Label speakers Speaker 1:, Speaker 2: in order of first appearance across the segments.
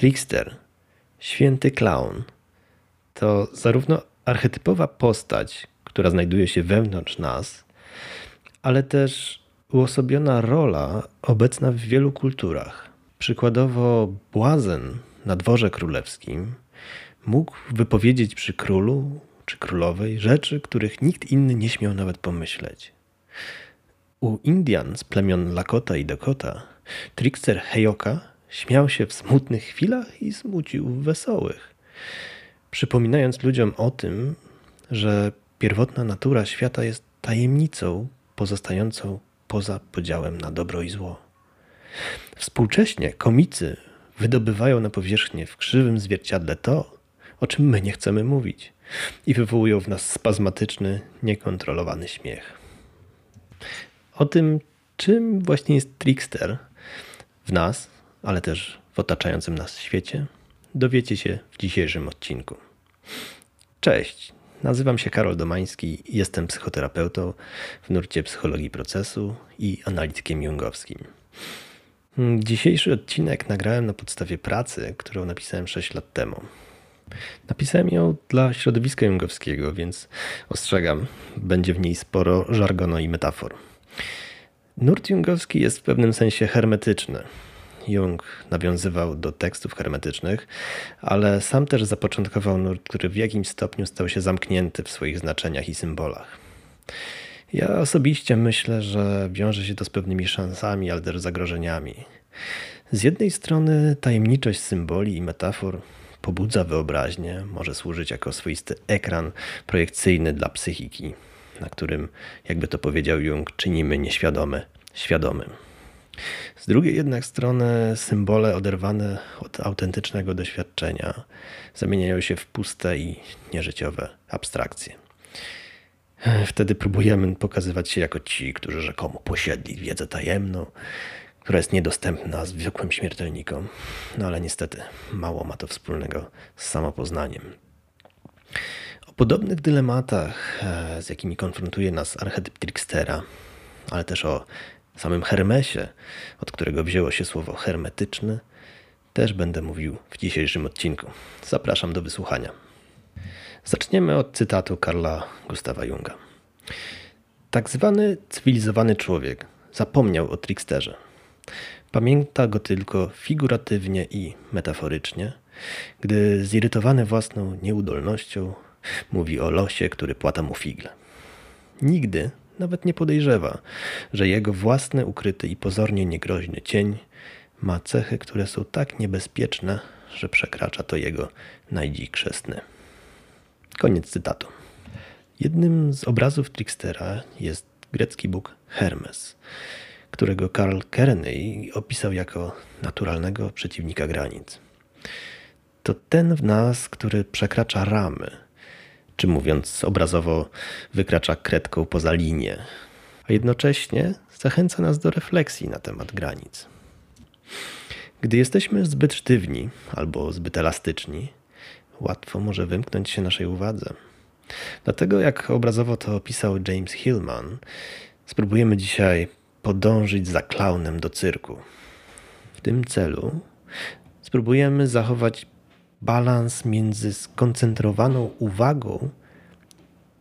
Speaker 1: Trickster, święty clown, to zarówno archetypowa postać, która znajduje się wewnątrz nas, ale też uosobiona rola obecna w wielu kulturach. Przykładowo, błazen na dworze królewskim mógł wypowiedzieć przy królu czy królowej rzeczy, których nikt inny nie śmiał nawet pomyśleć. U Indian z plemion Lakota i Dakota trickster Heyoka śmiał się w smutnych chwilach i smucił w wesołych, przypominając ludziom o tym, że pierwotna natura świata jest tajemnicą pozostającą poza podziałem na dobro i zło. Współcześnie komicy wydobywają na powierzchnię w krzywym zwierciadle to, o czym my nie chcemy mówić i wywołują w nas spazmatyczny, niekontrolowany śmiech. O tym, czym właśnie jest trickster w nas, ale też w otaczającym nas świecie, dowiecie się w dzisiejszym odcinku. Cześć, nazywam się Karol Domański, jestem psychoterapeutą w nurcie psychologii procesu i analitykiem jungowskim. Dzisiejszy odcinek nagrałem na podstawie pracy, którą napisałem 6 lat temu. Napisałem ją dla środowiska jungowskiego, więc ostrzegam, będzie w niej sporo żargonu i metafor. Nurt jungowski jest w pewnym sensie hermetyczny. Jung nawiązywał do tekstów hermetycznych, ale sam też zapoczątkował nurt, który w jakimś stopniu stał się zamknięty w swoich znaczeniach i symbolach. Ja osobiście myślę, że wiąże się to z pewnymi szansami, ale też zagrożeniami. Z jednej strony tajemniczość symboli i metafor pobudza wyobraźnię, może służyć jako swoisty ekran projekcyjny dla psychiki, na którym, jakby to powiedział Jung, czynimy nieświadome świadomym. Z drugiej jednak strony symbole oderwane od autentycznego doświadczenia zamieniają się w puste i nieżyciowe abstrakcje. Wtedy próbujemy pokazywać się jako ci, którzy rzekomo posiedli wiedzę tajemną, która jest niedostępna zwykłym śmiertelnikom. No ale niestety mało ma to wspólnego z samopoznaniem. O podobnych dylematach, e, z jakimi konfrontuje nas archetyp trickstera, ale też o samym Hermesie, od którego wzięło się słowo hermetyczny, też będę mówił w dzisiejszym odcinku. Zapraszam do wysłuchania. Zaczniemy od cytatu Karla Gustawa Junga. Tak zwany cywilizowany człowiek zapomniał o tricksterze. Pamięta go tylko figuratywnie i metaforycznie, gdy zirytowany własną nieudolnością mówi o losie, który płata mu figle. Nigdy nawet nie podejrzewa, że jego własny ukryty i pozornie niegroźny cień ma cechy, które są tak niebezpieczne, że przekracza to jego najdziksze sny. Koniec cytatu. Jednym z obrazów Trickstera jest grecki bóg Hermes, którego Karl Kearney opisał jako naturalnego przeciwnika granic. To ten w nas, który przekracza ramy, czy mówiąc obrazowo, wykracza kredką poza linię, a jednocześnie zachęca nas do refleksji na temat granic. Gdy jesteśmy zbyt sztywni albo zbyt elastyczni, łatwo może wymknąć się naszej uwadze. Dlatego, jak obrazowo to opisał James Hillman, spróbujemy dzisiaj podążyć za klaunem do cyrku. W tym celu spróbujemy zachować balans między skoncentrowaną uwagą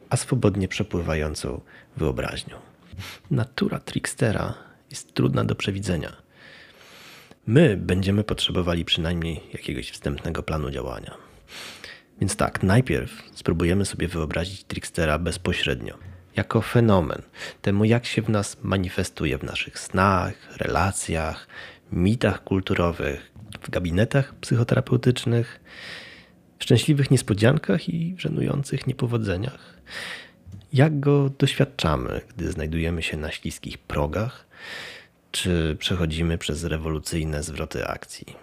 Speaker 1: a swobodnie przepływającą wyobraźnią. Natura trickstera jest trudna do przewidzenia. My będziemy potrzebowali przynajmniej jakiegoś wstępnego planu działania. Więc tak, najpierw spróbujemy sobie wyobrazić trickstera bezpośrednio, jako fenomen, temu jak się w nas manifestuje w naszych snach, relacjach, mitach kulturowych, w gabinetach psychoterapeutycznych, szczęśliwych niespodziankach i żenujących niepowodzeniach. Jak go doświadczamy, gdy znajdujemy się na śliskich progach, czy przechodzimy przez rewolucyjne zwroty akcji?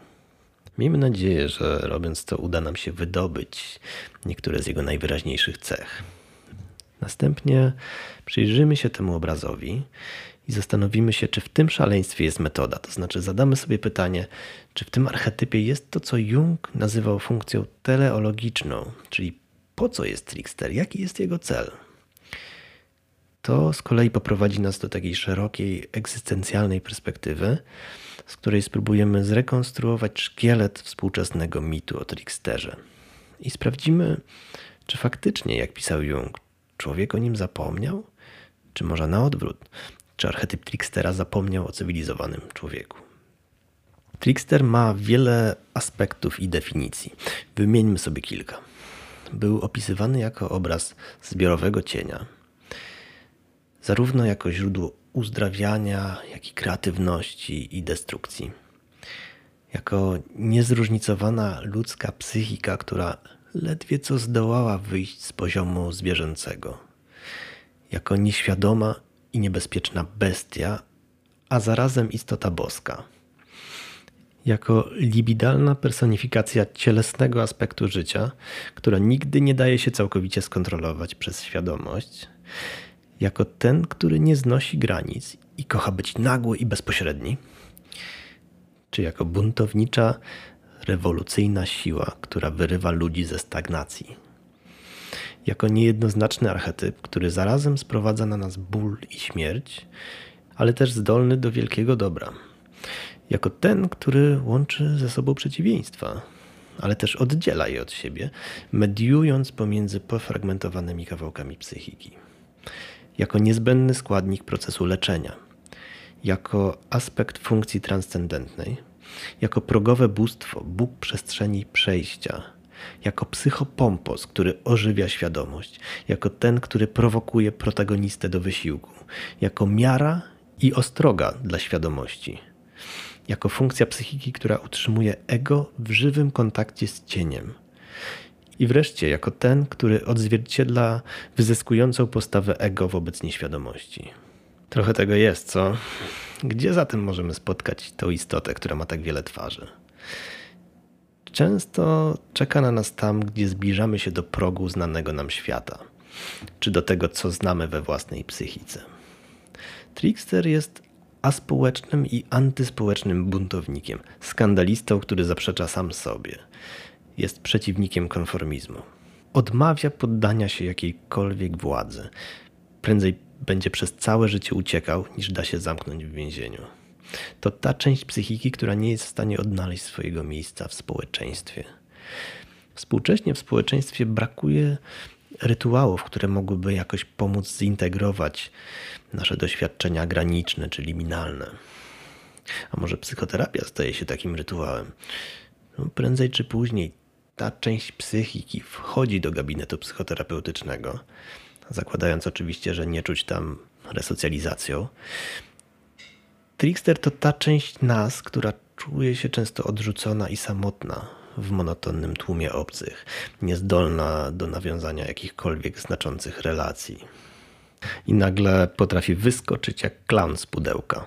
Speaker 1: Miejmy nadzieję, że robiąc to uda nam się wydobyć niektóre z jego najwyraźniejszych cech. Następnie przyjrzymy się temu obrazowi i zastanowimy się, czy w tym szaleństwie jest metoda. To znaczy, zadamy sobie pytanie, czy w tym archetypie jest to, co Jung nazywał funkcją teleologiczną, czyli po co jest trickster, jaki jest jego cel. to z kolei poprowadzi nas do takiej szerokiej, egzystencjalnej perspektywy, z której spróbujemy zrekonstruować szkielet współczesnego mitu o tricksterze. I sprawdzimy, czy faktycznie, jak pisał Jung, człowiek o nim zapomniał? Czy może na odwrót? Czy archetyp trickstera zapomniał o cywilizowanym człowieku? Trickster ma wiele aspektów i definicji. Wymieńmy sobie kilka. Był opisywany jako obraz zbiorowego cienia, zarówno jako źródło uzdrawiania, jak i kreatywności i destrukcji. Jako niezróżnicowana ludzka psychika, która ledwie co zdołała wyjść z poziomu zwierzęcego. Jako nieświadoma i niebezpieczna bestia, a zarazem istota boska. Jako libidalna personifikacja cielesnego aspektu życia, która nigdy nie daje się całkowicie skontrolować przez świadomość, jako ten, który nie znosi granic i kocha być nagły i bezpośredni, czy jako buntownicza, rewolucyjna siła, która wyrywa ludzi ze stagnacji. Jako niejednoznaczny archetyp, który zarazem sprowadza na nas ból i śmierć, ale też zdolny do wielkiego dobra. Jako ten, który łączy ze sobą przeciwieństwa, ale też oddziela je od siebie, mediując pomiędzy pofragmentowanymi kawałkami psychiki. Jako niezbędny składnik procesu leczenia, jako aspekt funkcji transcendentnej, jako progowe bóstwo, Bóg przestrzeni przejścia, jako psychopompos, który ożywia świadomość, jako ten, który prowokuje protagonistę do wysiłku, jako miara i ostroga dla świadomości, jako funkcja psychiki, która utrzymuje ego w żywym kontakcie z cieniem i wreszcie jako ten, który odzwierciedla wyzyskującą postawę ego wobec nieświadomości. Trochę tego jest, co? Gdzie zatem możemy spotkać tą istotę, która ma tak wiele twarzy? Często czeka na nas tam, gdzie zbliżamy się do progu znanego nam świata, czy do tego, co znamy we własnej psychice. Trickster jest aspołecznym i antyspołecznym buntownikiem, skandalistą, który zaprzecza sam sobie jest przeciwnikiem konformizmu. Odmawia poddania się jakiejkolwiek władzy. Prędzej będzie przez całe życie uciekał, niż da się zamknąć w więzieniu. To ta część psychiki, która nie jest w stanie odnaleźć swojego miejsca w społeczeństwie. Współcześnie w społeczeństwie brakuje rytuałów, które mogłyby jakoś pomóc zintegrować nasze doświadczenia graniczne czy liminalne. A może psychoterapia staje się takim rytuałem? No, prędzej czy później ta część psychiki wchodzi do gabinetu psychoterapeutycznego, zakładając oczywiście, że nie czuć tam resocjalizacją. Trickster to ta część nas, która czuje się często odrzucona i samotna w monotonnym tłumie obcych, niezdolna do nawiązania jakichkolwiek znaczących relacji. I nagle potrafi wyskoczyć jak klaun z pudełka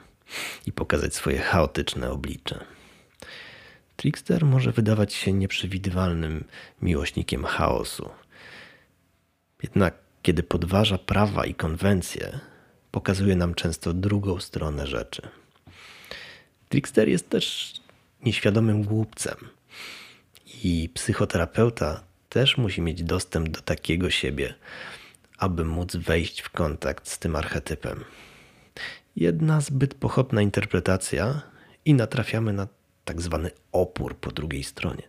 Speaker 1: i pokazać swoje chaotyczne oblicze. Trickster może wydawać się nieprzewidywalnym miłośnikiem chaosu. Jednak kiedy podważa prawa i konwencje, pokazuje nam często drugą stronę rzeczy. Trickster jest też nieświadomym głupcem i psychoterapeuta też musi mieć dostęp do takiego siebie, aby móc wejść w kontakt z tym archetypem. Jedna zbyt pochopna interpretacja i natrafiamy na tak zwany opór po drugiej stronie.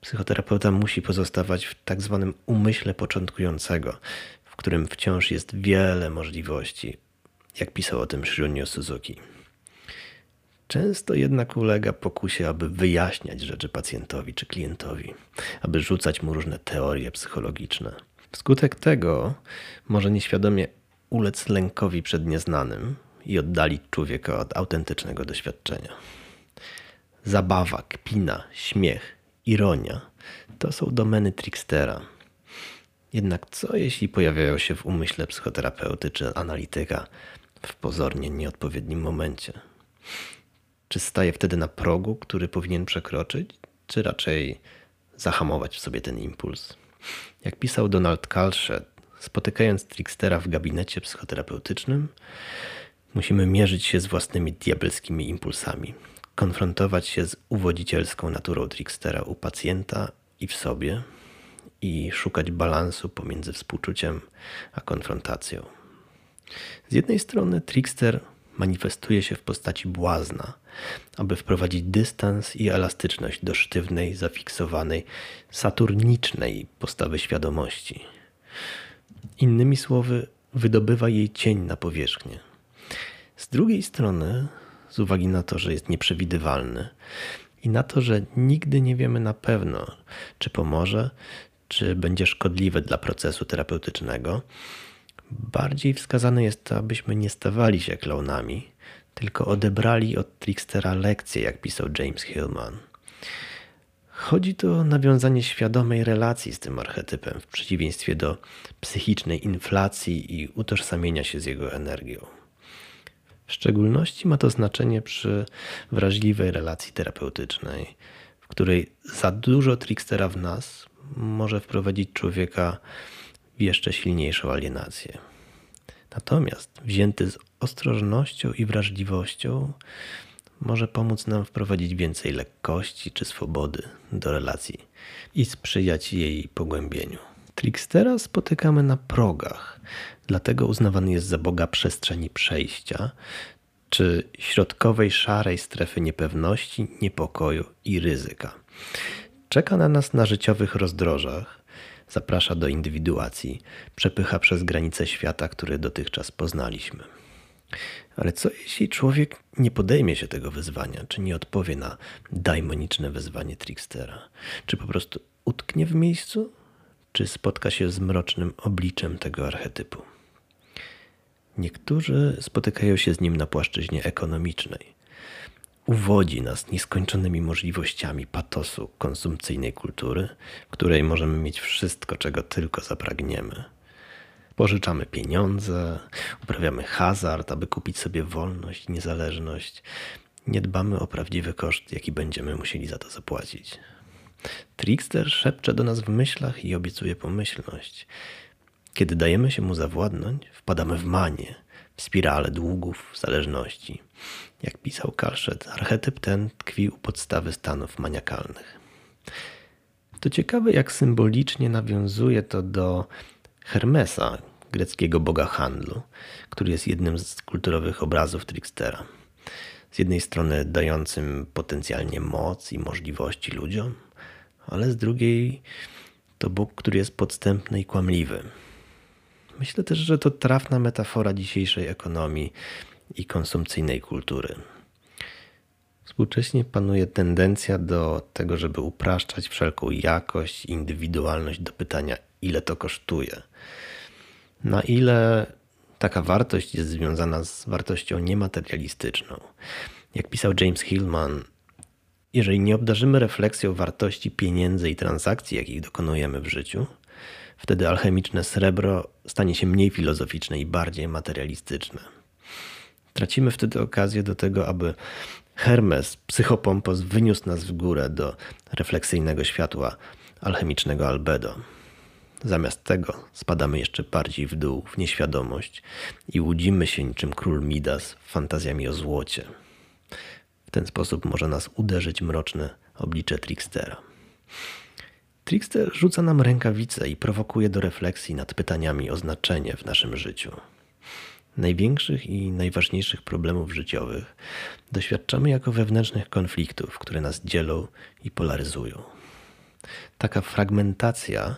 Speaker 1: Psychoterapeuta musi pozostawać w tak zwanym umyśle początkującego, w którym wciąż jest wiele możliwości, jak pisał o tym Shunyo Suzuki. Często jednak ulega pokusie, aby wyjaśniać rzeczy pacjentowi czy klientowi, aby rzucać mu różne teorie psychologiczne. Wskutek tego może nieświadomie ulec lękowi przed nieznanym i oddalić człowieka od autentycznego doświadczenia. Zabawa, kpina, śmiech, ironia to są domeny trickstera. Jednak co jeśli pojawiają się w umyśle psychoterapeuty czy analityka w pozornie nieodpowiednim momencie? Czy staje wtedy na progu, który powinien przekroczyć, czy raczej zahamować w sobie ten impuls? Jak pisał Donald Kalszet, spotykając trickstera w gabinecie psychoterapeutycznym, musimy mierzyć się z własnymi diabelskimi impulsami, konfrontować się z uwodzicielską naturą trickstera u pacjenta i w sobie i szukać balansu pomiędzy współczuciem a konfrontacją. Z jednej strony trickster manifestuje się w postaci błazna, aby wprowadzić dystans i elastyczność do sztywnej, zafiksowanej, saturnicznej postawy świadomości. Innymi słowy, wydobywa jej cień na powierzchnię. Z drugiej strony, z uwagi na to, że jest nieprzewidywalny i na to, że nigdy nie wiemy na pewno, czy pomoże, czy będzie szkodliwe dla procesu terapeutycznego, bardziej wskazane jest to, abyśmy nie stawali się klaunami, tylko odebrali od trickstera lekcję, jak pisał James Hillman. Chodzi tu o nawiązanie świadomej relacji z tym archetypem, w przeciwieństwie do psychicznej inflacji i utożsamienia się z jego energią. W szczególności ma to znaczenie przy wrażliwej relacji terapeutycznej, w której za dużo trickstera w nas może wprowadzić człowieka w jeszcze silniejszą alienację. Natomiast wzięty z ostrożnością i wrażliwością może pomóc nam wprowadzić więcej lekkości czy swobody do relacji i sprzyjać jej pogłębieniu. Trickstera spotykamy na progach, dlatego uznawany jest za Boga przestrzeni przejścia, czy środkowej szarej strefy niepewności, niepokoju i ryzyka. Czeka na nas na życiowych rozdrożach, zaprasza do indywiduacji, przepycha przez granice świata, który dotychczas poznaliśmy. Ale co jeśli człowiek nie podejmie się tego wyzwania, czy nie odpowie na daimoniczne wezwanie trickstera? Czy po prostu utknie w miejscu, czy spotka się z mrocznym obliczem tego archetypu? Niektórzy spotykają się z nim na płaszczyźnie ekonomicznej. Uwodzi nas nieskończonymi możliwościami patosu konsumpcyjnej kultury, w której możemy mieć wszystko, czego tylko zapragniemy Pożyczamy pieniądze, uprawiamy hazard, aby kupić sobie wolność, niezależność. Nie dbamy o prawdziwy koszt, jaki będziemy musieli za to zapłacić. Trickster szepcze do nas w myślach i obiecuje pomyślność. Kiedy dajemy się mu zawładnąć, wpadamy w manię, w spirale długów, zależności. Jak pisał Kalszet, archetyp ten tkwi u podstawy stanów maniakalnych. To ciekawe, jak symbolicznie nawiązuje to do Hermesa, greckiego boga handlu, który jest jednym z kulturowych obrazów Trickstera. Z jednej strony dającym potencjalnie moc i możliwości ludziom, ale z drugiej to Bóg, który jest podstępny i kłamliwy. Myślę też, że to trafna metafora dzisiejszej ekonomii i konsumpcyjnej kultury. Współcześnie panuje tendencja do tego, żeby upraszczać wszelką jakość indywidualność do pytania, ile to kosztuje. Na ile taka wartość jest związana z wartością niematerialistyczną. Jak pisał James Hillman, jeżeli nie obdarzymy refleksją wartości pieniędzy i transakcji, jakich dokonujemy w życiu, wtedy alchemiczne srebro stanie się mniej filozoficzne i bardziej materialistyczne. Tracimy wtedy okazję do tego, aby Hermes, psychopompos, wyniósł nas w górę do refleksyjnego światła alchemicznego albedo. Zamiast tego spadamy jeszcze bardziej w dół, w nieświadomość i łudzimy się niczym król Midas fantazjami o złocie. W ten sposób może nas uderzyć mroczne oblicze Trickstera. Trickster rzuca nam rękawice i prowokuje do refleksji nad pytaniami o znaczenie w naszym życiu. Największych i najważniejszych problemów życiowych doświadczamy jako wewnętrznych konfliktów, które nas dzielą i polaryzują. Taka fragmentacja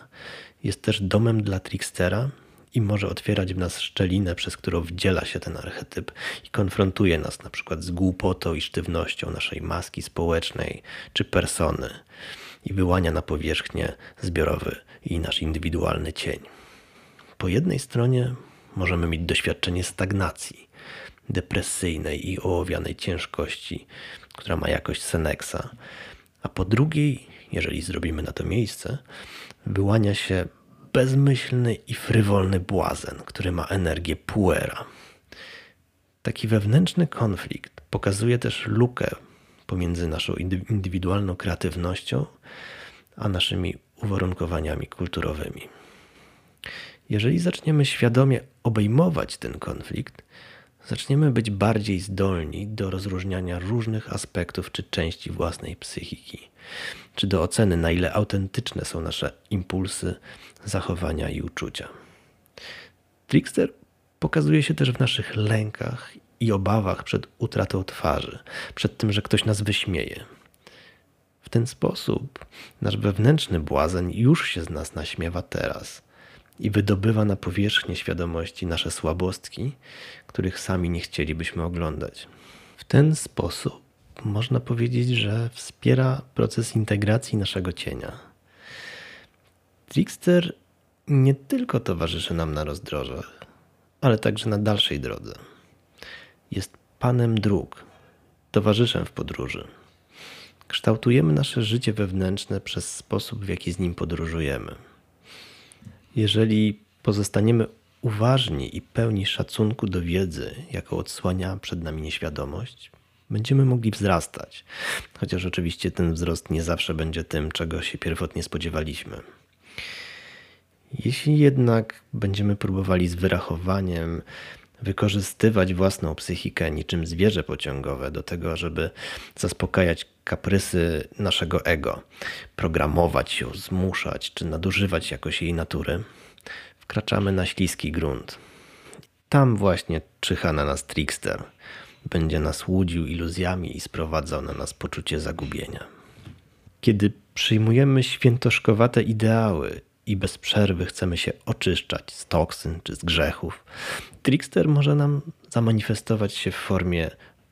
Speaker 1: jest też domem dla trickstera i może otwierać w nas szczelinę, przez którą wdziela się ten archetyp i konfrontuje nas na przykład z głupotą i sztywnością naszej maski społecznej czy persony i wyłania na powierzchnię zbiorowy i nasz indywidualny cień. Po jednej stronie możemy mieć doświadczenie stagnacji, depresyjnej i ołowianej ciężkości, która ma jakość Seneksa, a po drugiej, jeżeli zrobimy na to miejsce, wyłania się bezmyślny i frywolny błazen, który ma energię puera. Taki wewnętrzny konflikt pokazuje też lukę pomiędzy naszą indywidualną kreatywnością a naszymi uwarunkowaniami kulturowymi. Jeżeli zaczniemy świadomie obejmować ten konflikt, zaczniemy być bardziej zdolni do rozróżniania różnych aspektów czy części własnej psychiki, czy do oceny, na ile autentyczne są nasze impulsy, zachowania i uczucia. Trickster pokazuje się też w naszych lękach i obawach przed utratą twarzy, przed tym, że ktoś nas wyśmieje. W ten sposób nasz wewnętrzny błazen już się z nas naśmiewa teraz i wydobywa na powierzchnię świadomości nasze słabostki, których sami nie chcielibyśmy oglądać. W ten sposób można powiedzieć, że wspiera proces integracji naszego cienia. Trickster nie tylko towarzyszy nam na rozdrożach, ale także na dalszej drodze. Jest panem dróg, towarzyszem w podróży. Kształtujemy nasze życie wewnętrzne przez sposób, w jaki z nim podróżujemy. Jeżeli pozostaniemy uważni i pełni szacunku do wiedzy, jaką odsłania przed nami nieświadomość, będziemy mogli wzrastać. Chociaż oczywiście ten wzrost nie zawsze będzie tym, czego się pierwotnie spodziewaliśmy. Jeśli jednak będziemy próbowali z wyrachowaniem wykorzystywać własną psychikę niczym zwierzę pociągowe do tego, żeby zaspokajać kaprysy naszego ego, programować ją, zmuszać czy nadużywać jakoś jej natury, wkraczamy na śliski grunt. Tam właśnie czyha na nas trickster. Będzie nas łudził iluzjami i sprowadzał na nas poczucie zagubienia. Kiedy przyjmujemy świętoszkowate ideały i bez przerwy chcemy się oczyszczać z toksyn czy z grzechów, trickster może nam zamanifestować się w formie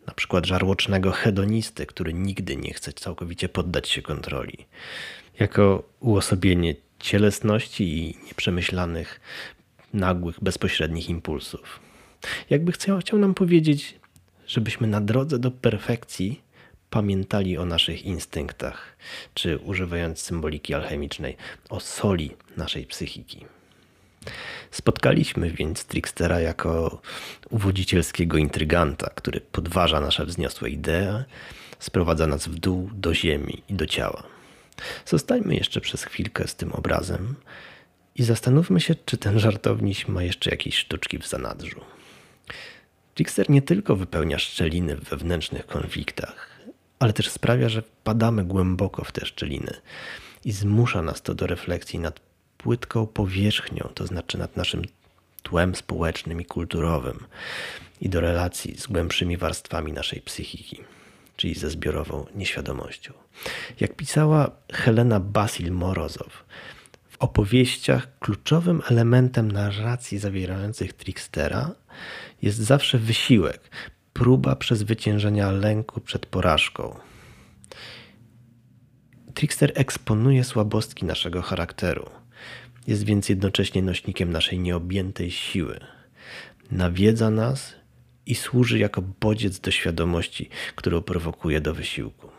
Speaker 1: na przykład żarłocznego hedonisty, który nigdy nie chce całkowicie poddać się kontroli. Jako uosobienie cielesności i nieprzemyślanych, nagłych, bezpośrednich impulsów. Jakby chciał, chciał nam powiedzieć, żebyśmy na drodze do perfekcji pamiętali o naszych instynktach, czy używając symboliki alchemicznej, o soli naszej psychiki. Spotkaliśmy więc Trickstera jako uwodzicielskiego intryganta, który podważa nasze wzniosłe idee, sprowadza nas w dół do ziemi i do ciała. Zostańmy jeszcze przez chwilkę z tym obrazem i zastanówmy się, czy ten żartowniś ma jeszcze jakieś sztuczki w zanadrzu. Trickster nie tylko wypełnia szczeliny w wewnętrznych konfliktach, ale też sprawia, że wpadamy głęboko w te szczeliny i zmusza nas to do refleksji nad płytką powierzchnią, to znaczy nad naszym tłem społecznym i kulturowym i do relacji z głębszymi warstwami naszej psychiki, czyli ze zbiorową nieświadomością. Jak pisała Helena Basil Morozow, w opowieściach kluczowym elementem narracji zawierających trickstera jest zawsze wysiłek, próba przezwyciężenia lęku przed porażką. Trickster eksponuje słabostki naszego charakteru. Jest więc jednocześnie nośnikiem naszej nieobjętej siły. Nawiedza nas i służy jako bodziec do świadomości, którą prowokuje do wysiłku.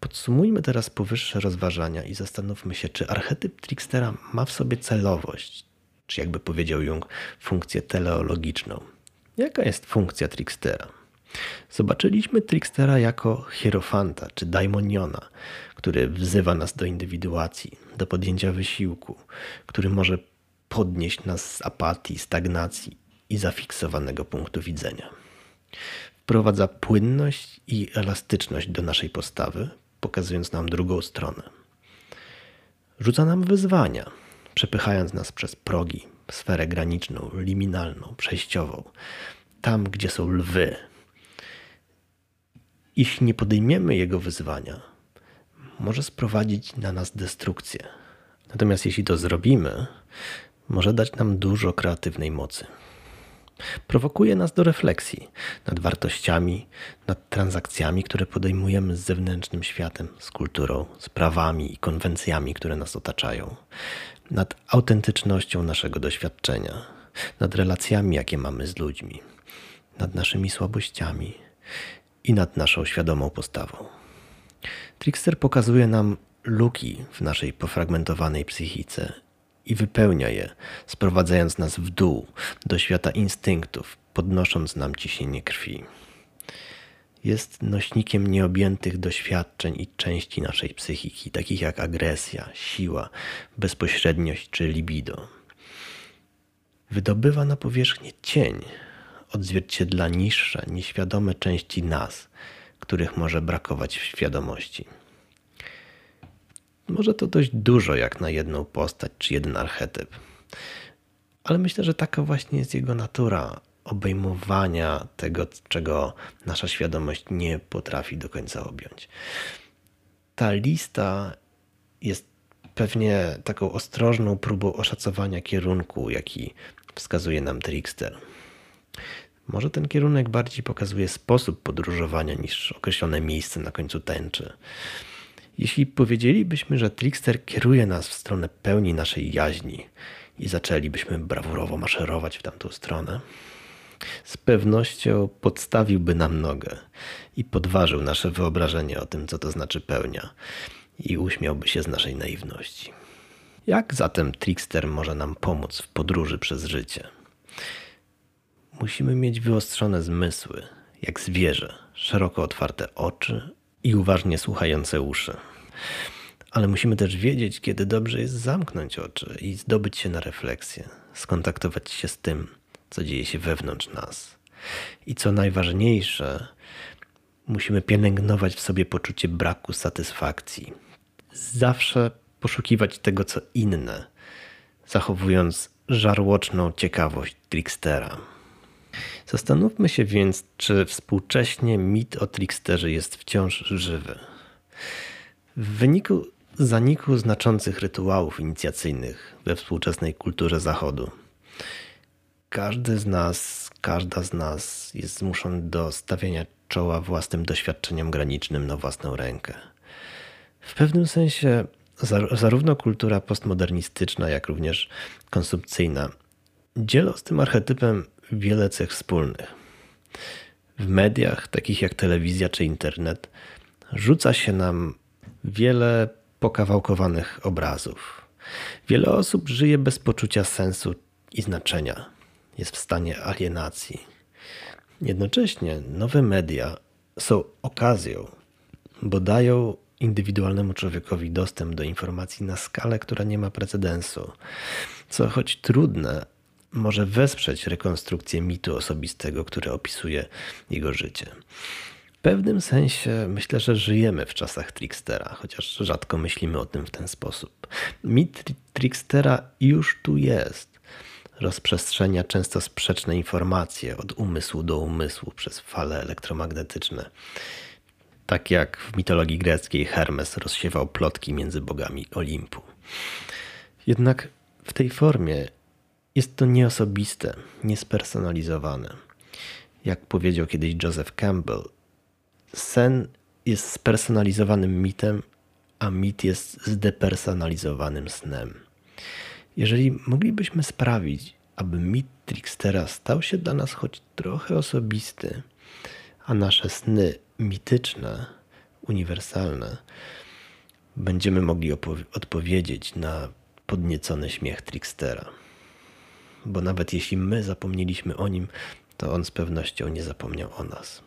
Speaker 1: Podsumujmy teraz powyższe rozważania i zastanówmy się, czy archetyp trickstera ma w sobie celowość, czy jakby powiedział Jung, funkcję teleologiczną. Jaka jest funkcja trickstera? Zobaczyliśmy trickstera jako hierofanta czy daimoniona, który wzywa nas do indywiduacji, do podjęcia wysiłku, który może podnieść nas z apatii, stagnacji i zafiksowanego punktu widzenia. Wprowadza płynność i elastyczność do naszej postawy, pokazując nam drugą stronę. Rzuca nam wyzwania, przepychając nas przez progi, sferę graniczną, liminalną, przejściową, tam gdzie są lwy. Jeśli nie podejmiemy jego wyzwania, może sprowadzić na nas destrukcję. Natomiast jeśli to zrobimy, może dać nam dużo kreatywnej mocy. Prowokuje nas do refleksji nad wartościami, nad transakcjami, które podejmujemy z zewnętrznym światem, z kulturą, z prawami i konwencjami, które nas otaczają, nad autentycznością naszego doświadczenia, nad relacjami, jakie mamy z ludźmi, nad naszymi słabościami i nad naszą świadomą postawą. Trickster pokazuje nam luki w naszej pofragmentowanej psychice i wypełnia je, sprowadzając nas w dół do świata instynktów, podnosząc nam ciśnienie krwi. Jest nośnikiem nieobjętych doświadczeń i części naszej psychiki, takich jak agresja, siła, bezpośredniość czy libido. Wydobywa na powierzchnię cień, odzwierciedla niższe, nieświadome części nas, których może brakować w świadomości. Może to dość dużo jak na jedną postać czy jeden archetyp. ale myślę, że taka właśnie jest jego natura obejmowania tego, czego nasza świadomość nie potrafi do końca objąć. Ta lista jest pewnie taką ostrożną próbą oszacowania kierunku, jaki wskazuje nam Trickster. Może ten kierunek bardziej pokazuje sposób podróżowania niż określone miejsce na końcu tęczy. Jeśli powiedzielibyśmy, że Trickster kieruje nas w stronę pełni naszej jaźni i zaczęlibyśmy brawurowo maszerować w tamtą stronę, z pewnością podstawiłby nam nogę i podważył nasze wyobrażenie o tym, co to znaczy pełnia, i uśmiałby się z naszej naiwności. Jak zatem trickster może nam pomóc w podróży przez życie? Musimy mieć wyostrzone zmysły, jak zwierzę, szeroko otwarte oczy i uważnie słuchające uszy. Ale musimy też wiedzieć, kiedy dobrze jest zamknąć oczy i zdobyć się na refleksję, skontaktować się z tym, co dzieje się wewnątrz nas. I co najważniejsze, musimy pielęgnować w sobie poczucie braku satysfakcji. Zawsze poszukiwać tego, co inne, zachowując żarłoczną ciekawość trickstera. Zastanówmy się więc, czy współcześnie mit o tricksterze jest wciąż żywy. W wyniku zaniku znaczących rytuałów inicjacyjnych we współczesnej kulturze Zachodu, każdy z nas, każda z nas jest zmuszony do stawiania czoła własnym doświadczeniom granicznym na własną rękę. W pewnym sensie zarówno kultura postmodernistyczna, jak również konsumpcyjna dzielą z tym archetypem wiele cech wspólnych. W mediach, takich jak telewizja czy internet, rzuca się nam wiele pokawałkowanych obrazów. Wiele osób żyje bez poczucia sensu i znaczenia. Jest w stanie alienacji. Jednocześnie nowe media są okazją, bo dają indywidualnemu człowiekowi dostęp do informacji na skalę, która nie ma precedensu, co choć trudne, może wesprzeć rekonstrukcję mitu osobistego, który opisuje jego życie. W pewnym sensie myślę, że żyjemy w czasach Trickstera, chociaż rzadko myślimy o tym w ten sposób. Mit Trickstera już tu jest. Rozprzestrzenia często sprzeczne informacje od umysłu do umysłu przez fale elektromagnetyczne. Tak jak w mitologii greckiej Hermes rozsiewał plotki między bogami Olimpu. Jednak w tej formie jest to nieosobiste, niespersonalizowane. Jak powiedział kiedyś Joseph Campbell, sen jest spersonalizowanym mitem, a mit jest zdepersonalizowanym snem. Jeżeli moglibyśmy sprawić, aby mit Trickstera stał się dla nas choć trochę osobisty, a nasze sny mityczne, uniwersalne, będziemy mogli odpowiedzieć na podniecony śmiech Trickstera. Bo nawet jeśli my zapomnieliśmy o nim, to on z pewnością nie zapomniał o nas.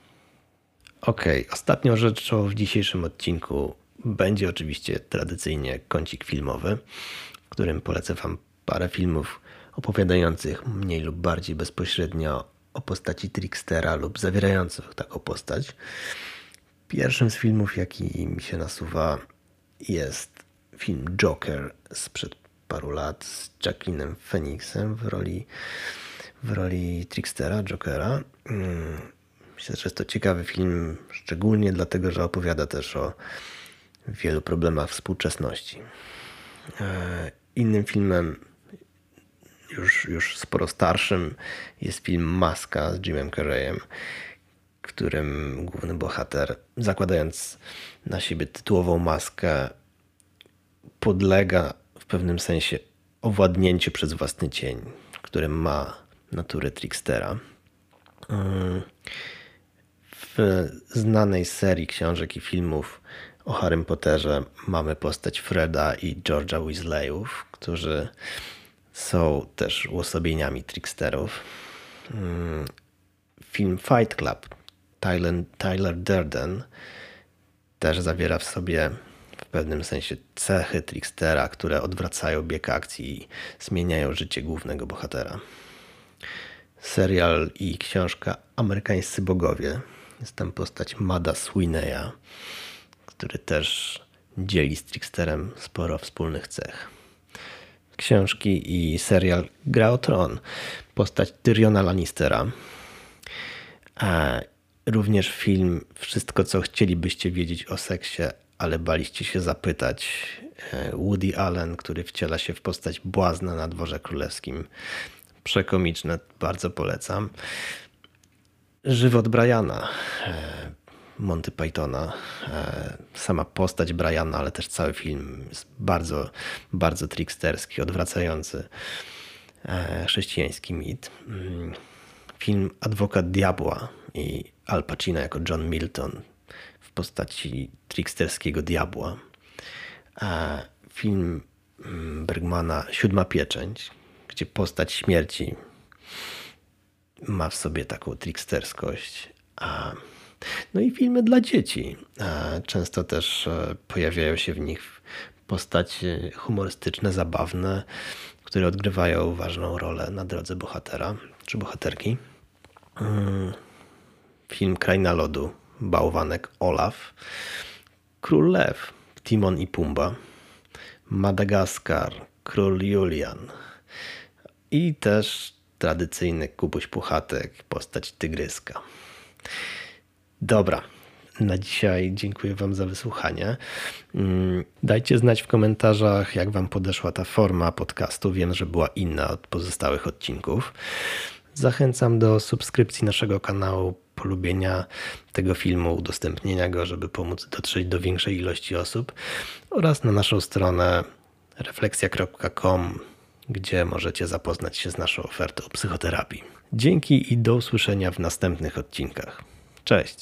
Speaker 1: Ok, ostatnią rzeczą w dzisiejszym odcinku będzie oczywiście tradycyjnie kącik filmowy, w którym polecę Wam parę filmów opowiadających mniej lub bardziej bezpośrednio o postaci Trickstera lub zawierających taką postać. Pierwszym z filmów, jaki mi się nasuwa, jest film Joker sprzed paru lat z Jacqueline Phoenixem w roli, w roli Trickstera, Jokera. Mm, myślę, że jest to ciekawy film, szczególnie dlatego, że opowiada też o wielu problemach współczesności. E, innym filmem już, już sporo starszym jest film Maska z Jimem Carreyem, którym główny bohater, zakładając na siebie tytułową maskę, podlega w pewnym sensie owładnięciu przez własny cień, który ma naturę trickstera. W znanej serii książek i filmów o Harrym Potterze mamy postać Freda i George'a Weasleyów, którzy są też uosobieniami tricksterów. Mm, film Fight Club Tyler, Tyler Durden też zawiera w sobie w pewnym sensie cechy trickstera, które odwracają bieg akcji i zmieniają życie głównego bohatera. Serial i książka Amerykańscy Bogowie. Jest tam postać Mada Sweeneya, który też dzieli z tricksterem sporo wspólnych cech. książki i serial Gra o Tron, postać Tyriona Lannistera. A również film Wszystko, co chcielibyście wiedzieć o seksie, ale baliście się zapytać. E, Woody Allen, który wciela się w postać błazna na dworze królewskim. Przekomiczne, bardzo polecam. Żywot Briana, e, Monty Pythona. E, sama postać Briana, ale też cały film jest bardzo, bardzo tricksterski, odwracający chrześcijański mit. Mm, film Adwokat Diabła i Al Pacino jako John Milton w postaci tricksterskiego diabła. A film mm, Bergmana Siódma Pieczęć, gdzie postać śmierci ma w sobie taką tricksterskość. A, no i filmy dla dzieci. Często też e, pojawiają się w nich postacie humorystyczne, zabawne, które odgrywają ważną rolę na drodze bohatera czy bohaterki. Mm, film Kraina Lodu, Bałwanek Olaf, Król Lew, Timon i Pumba, Madagaskar, Król Julian i też tradycyjny Kubuś Puchatek, postać tygryska. Dobra, na dzisiaj dziękuję Wam za wysłuchanie. Mm, dajcie znać w komentarzach, jak Wam podeszła ta forma podcastu. Wiem, że była inna od pozostałych odcinków. Zachęcam do subskrypcji naszego kanału, polubienia tego filmu, udostępnienia go, żeby pomóc dotrzeć do większej ilości osób oraz na naszą stronę refleksja.com, gdzie możecie zapoznać się z naszą ofertą psychoterapii. Dzięki i do usłyszenia w następnych odcinkach. Cześć!